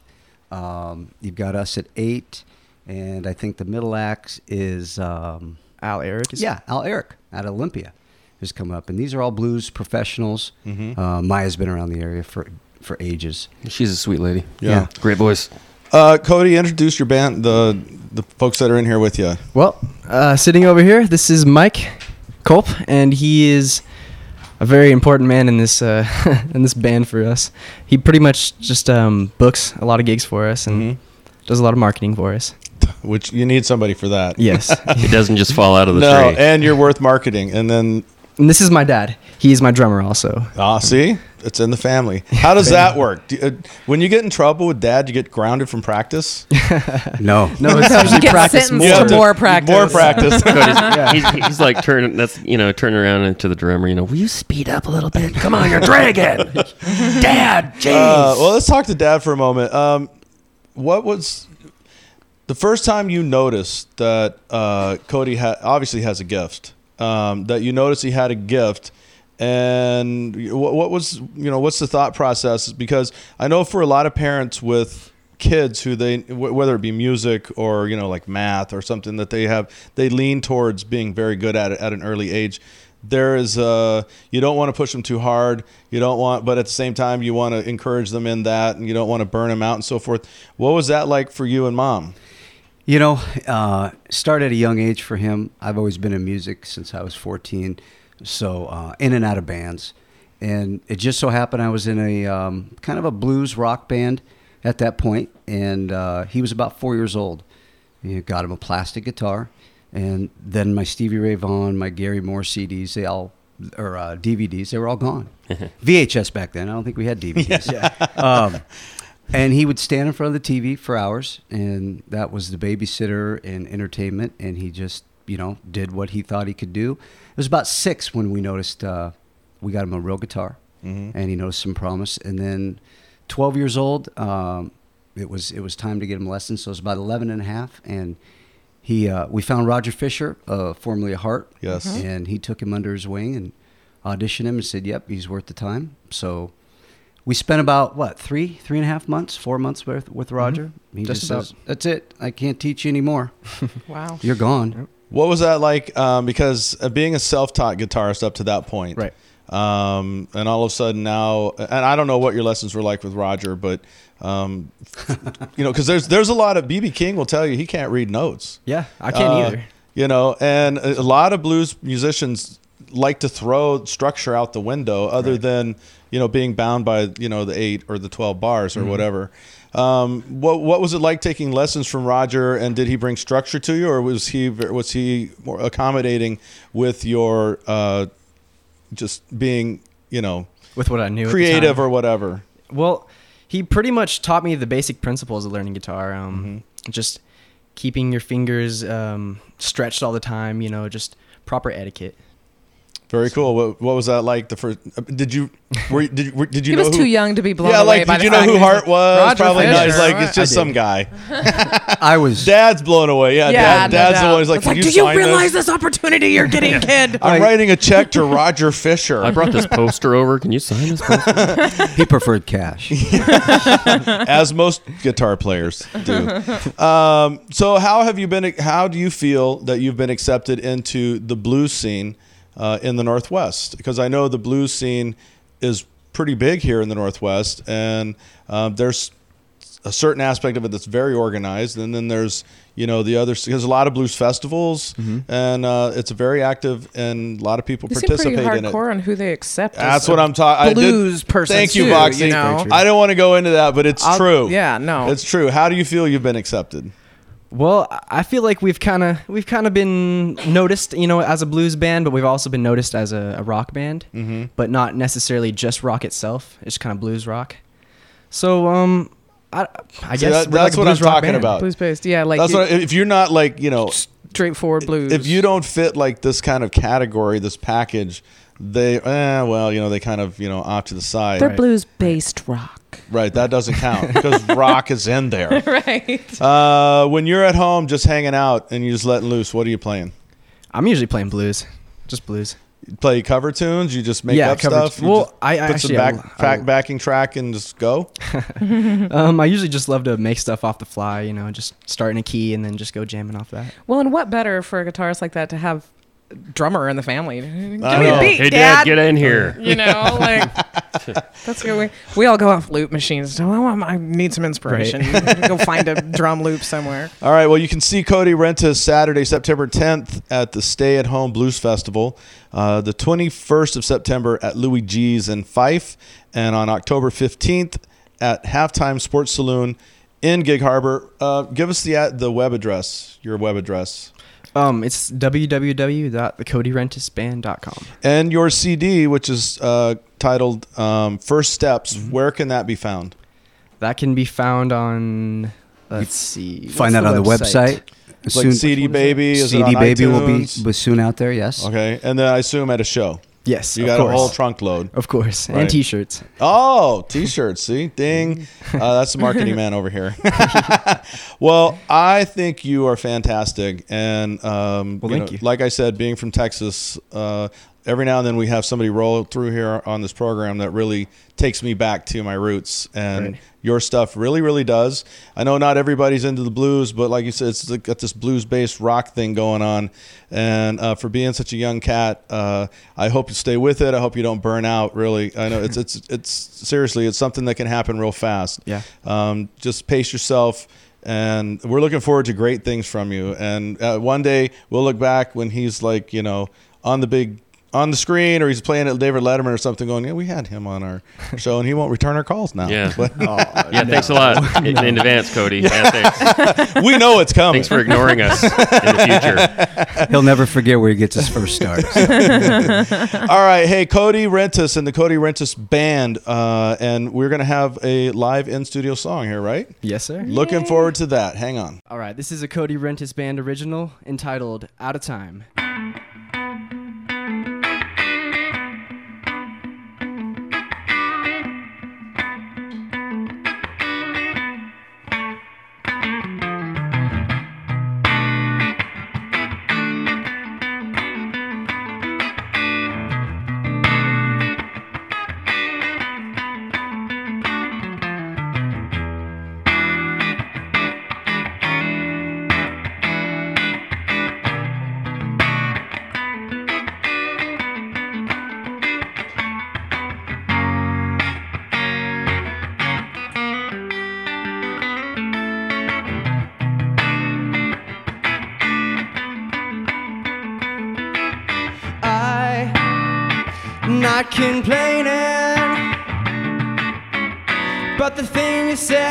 Um, you've got us at 8. And I think the middle act is um, Al Eric. is- Yeah, Al Eric at Olympia has come up. And these are all blues professionals. Mhm. Uh, Maia's been around the area for, for ages. She's a sweet lady. Yeah. Great voice. Uh, Cody, introduce your band, the the folks that are in here with you. Well, uh, sitting over here, this is Mike Culp, and he is a very important man in this uh, in this band for us. He pretty much just um, books a lot of gigs for us and Mm-hmm. does a lot of marketing for us. Which you need somebody for that. Yes. It doesn't just fall out of the no, tree. and you're worth marketing. And then, And this is my dad. He is my drummer also. ah, see, it's in the family. How does that work? Do, uh, when you get in trouble with dad, you get grounded from practice. No, No, it's You usually get practice more. You to more practice. More practice. he's, he's like turning. That's you know turning around into the drummer. You know, will you speed up a little bit? Come on, you're dragging. Dad, jeez. Uh, well, let's talk to Dad for a moment. Um, what was the first time you noticed that uh, Cody ha- obviously has a gift? Um, that you noticed he had a gift, and what, what was you know what's the thought process? Because I know for a lot of parents with kids who they whether it be music or you know like math or something that they have they lean towards being very good at it at an early age there is uh you don't want to push them too hard. You don't want but at the same time you want to encourage them in that and you don't want to burn them out and so forth. What was that like for you and mom You know, uh, started at a young age for him. I've always been in music since I was 14, so uh, in and out of bands. And it just so happened I was in a um, kind of a blues rock band at that point, and uh, he was about four years old. You got him a plastic guitar, and then my Stevie Ray Vaughan, my Gary Moore CDs, they all or uh, DVDs, they were all gone. VHS back then. I don't think we had DVDs. um, and he would stand in front of the TV for hours, and that was the babysitter and entertainment. And he just, you know, did what he thought he could do. It was about six when we noticed uh, we got him a real guitar, Mhm. and he noticed some promise. And then, 12 years old, um, it was it was time to get him lessons. So it was about 11 and a half, and he uh, we found Roger Fisher, uh, formerly a Heart, Yes. Mhm. and he took him under his wing and auditioned him and said, "Yep, he's worth the time." So we spent about what three three and a half months four months with with roger he Just just, about. says that's it i can't teach you anymore Wow. you're gone what was that like um, because uh, being a self-taught guitarist up to that point Right. um, and all of a sudden now and i don't know what your lessons were like with roger but um, you know because there's there's a lot of bb king will tell you he can't read notes Yeah, I can't Uh, either. You know, and a a lot of blues musicians like to throw structure out the window, other than you know being bound by you know the eight or the twelve bars or Mhm. whatever. Um, what what was it like taking lessons from Roger, and did he bring structure to you, or was he was he more accommodating with your uh, just being you know With what I knew, creative or whatever? Well, he pretty much taught me the basic principles of learning guitar. Um, Mm-hmm. Just keeping your fingers um, stretched all the time. You know, just proper etiquette. Very cool. What, what was that like? The first? uh, Did you? Were you- did you? were- Did you He know was who- too young to be blown away? Yeah, away like by did the you know who Heart was? Roger Probably not. He's like right? it's just some guy. i was Dad's blown away. Yeah, Yeah, dad, no dad's the one who's like, like, you do you realize this? this opportunity you're getting, kid? I'm writing a check to Roger Fisher. I brought this poster over. Can you sign this poster? he preferred cash as most guitar players do. Um, so, how have you been? How do you feel that you've been accepted into the blues scene uh, in the Northwest? Because I know the blues scene is pretty big here in the Northwest, and um, there's a certain aspect of it that's very organized, and then there's you know the other there's a lot of blues festivals, and uh, it's very active, and a lot of people You seem pretty participate in it. hardcore on who they accept. That's what I'm talking. About blues person. Thank you, too, Boxy. You know? I don't want to go into that, but it's I'll- true. yeah, no. it's true. How do you feel you've been accepted? Well, I feel like we've kind of we've kind of been noticed, you know, as a blues band, but we've also been noticed as a, a rock band, Mhm. but not necessarily just rock itself. It's kind of blues rock. So, um, I, I See, guess that- we're like that's what I'm talking band. about. Blues based, yeah. Like That's you- what if you're not like you know straightforward blues. if you don't fit like this kind of category, this package, they eh, well you know they kind of you know off to the side. They're blues based rock. Right, that doesn't count because rock is in there. right. Uh, when you're at home just hanging out and you're just letting loose, what are you playing? I'm usually playing blues, just blues. You play cover tunes? You just make Yeah, up cover stuff? t- well, I- I put actually- some back, I back- will- backing track and just go. um, I usually just love to make stuff off the fly. You know, just start in a key and then just go jamming off that. Well, and what better for a guitarist like that to have a drummer in the family? Give me know. a beat, Hey, Dad. Dad, get in here. You know, like that's good. We, we all go off loop machines. So oh, I need some inspiration. go find a drum loop somewhere. All right. Well, you can see Cody Rentas Saturday, September 10th at the Stay at Home Blues Festival, uh, the 21st of September at Louie G's in Fife, and on October 15th at Halftime Sports Saloon in Gig Harbor. Uh, give us the ad- the web address, your web address. Um, it's www.thecodyrentasband.com. And your CD, which is uh, titled um, First Steps, Mm-hmm. where can that be found? That can be found on. Let's see. Find that on the website. It's like CD Baby. Is CD on Baby will be iTunes? soon out there. Yes. Okay, and then I assume at a show. Yes, you got course. a whole trunk load. Of course, Right. and T-shirts. Oh, t-shirts. See, ding. Uh, that's the marketing man over here. well, I think you are fantastic, and um, Well, you thank know, you. Like I said, being from Texas, uh, every now and then we have somebody roll through here on this program that really takes me back to my roots, and Right. your stuff really, really does. I know not everybody's into the blues, but like you said, it's got this blues-based rock thing going on. And uh, for being such a young cat, uh, I hope you stay with it. I hope you don't burn out. Really, I know it's it's it's seriously, it's something that can happen real fast. Yeah. Um, just pace yourself. And we're looking forward to great things from you. And uh, one day we'll look back when he's like, you know, on the big on the screen or he's playing at David Letterman or something going, yeah, we had him on our show and he won't return our calls now. Yeah. But- yeah, thanks a lot in, in advance, Cody. Yeah, we know it's coming. Thanks for ignoring us in the future. He'll never forget where he gets his first start. All right, hey Cody Rentas and the Cody Rentas Band, uh, and we're gonna have a live in studio song here, right? Yes, sir. Looking forward to that. Hang on. All right, this is a Cody Rentas Band original entitled "Out of Time."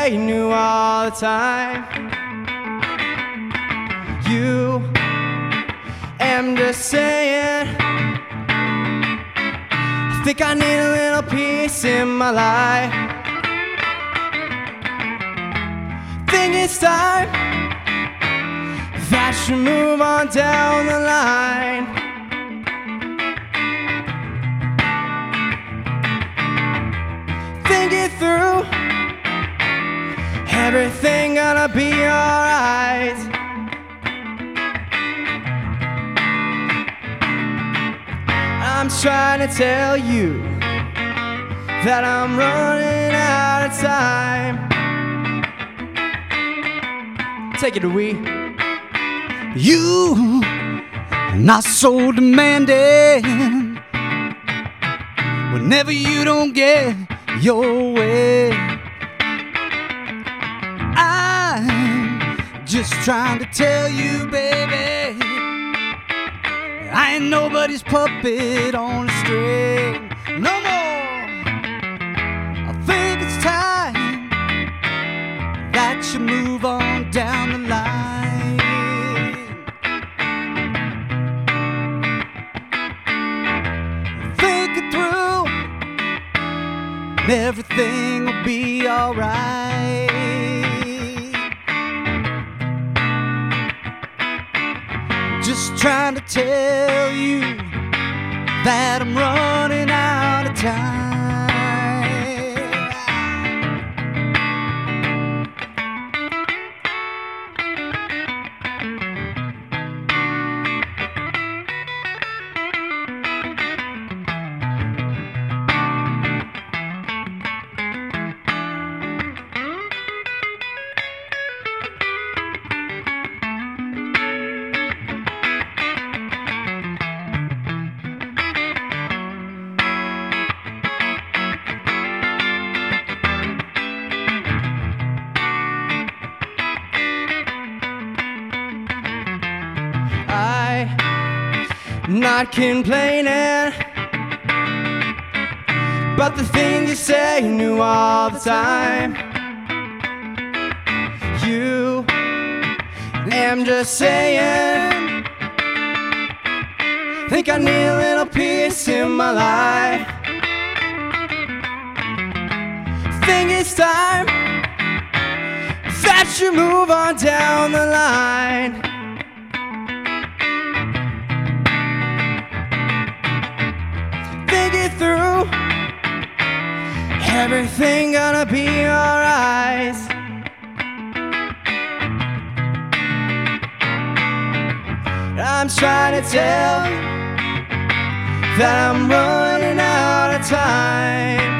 You you knew all the time. You am just saying. I think I need a little peace in my life. Think it's time that you move on down the line. Think it through. Everything gonna be alright. I'm trying to tell you that I'm running out of time. Take it away. You not so demanding. Whenever you don't get your way, just trying to tell you, baby, I ain't nobody's puppet on a string no more. I think it's time that you move on down the line. Think it through, and everything will be alright. Trying to tell you that I'm running out of time. Complaining, but the thing you say you knew all the time. You am just saying, think I need a little peace in my life. Think it's time that you move on down the line. Through. Everything gonna be alright. I'm trying to tell you that I'm running out of time.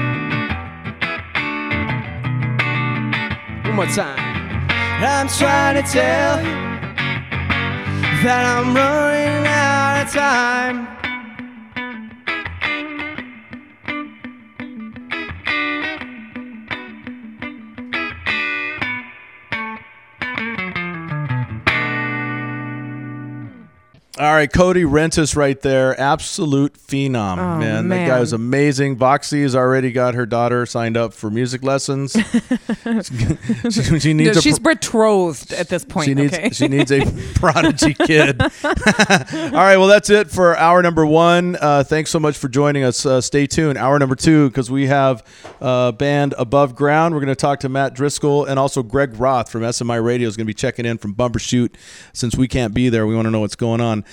One more time. I'm trying to tell you that I'm running out of time. All right, Cody Rentas right there. Absolute phenom, Oh, man. That guy was amazing. Voxy has already got her daughter signed up for music lessons. she, she needs No, she's pro- betrothed at this point. she needs okay. she needs a prodigy kid. All right, well that's it for hour number one. Uh, thanks so much for joining us. Uh, stay tuned. Hour number two because we have uh, band Above Ground. We're going to talk to Matt Driscoll and also Greg Roth from SMI Radio is going to be checking in from Bumbershoot. Since we can't be there, we want to know what's going on.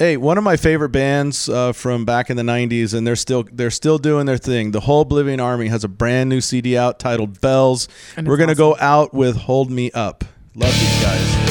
Hey, one of my favorite bands uh, from back in the '90s, and they're still they're still doing their thing. The whole Oblivion Army has a brand new CD out titled Bells. We're gonna go out with "Hold Me Up." Love these guys.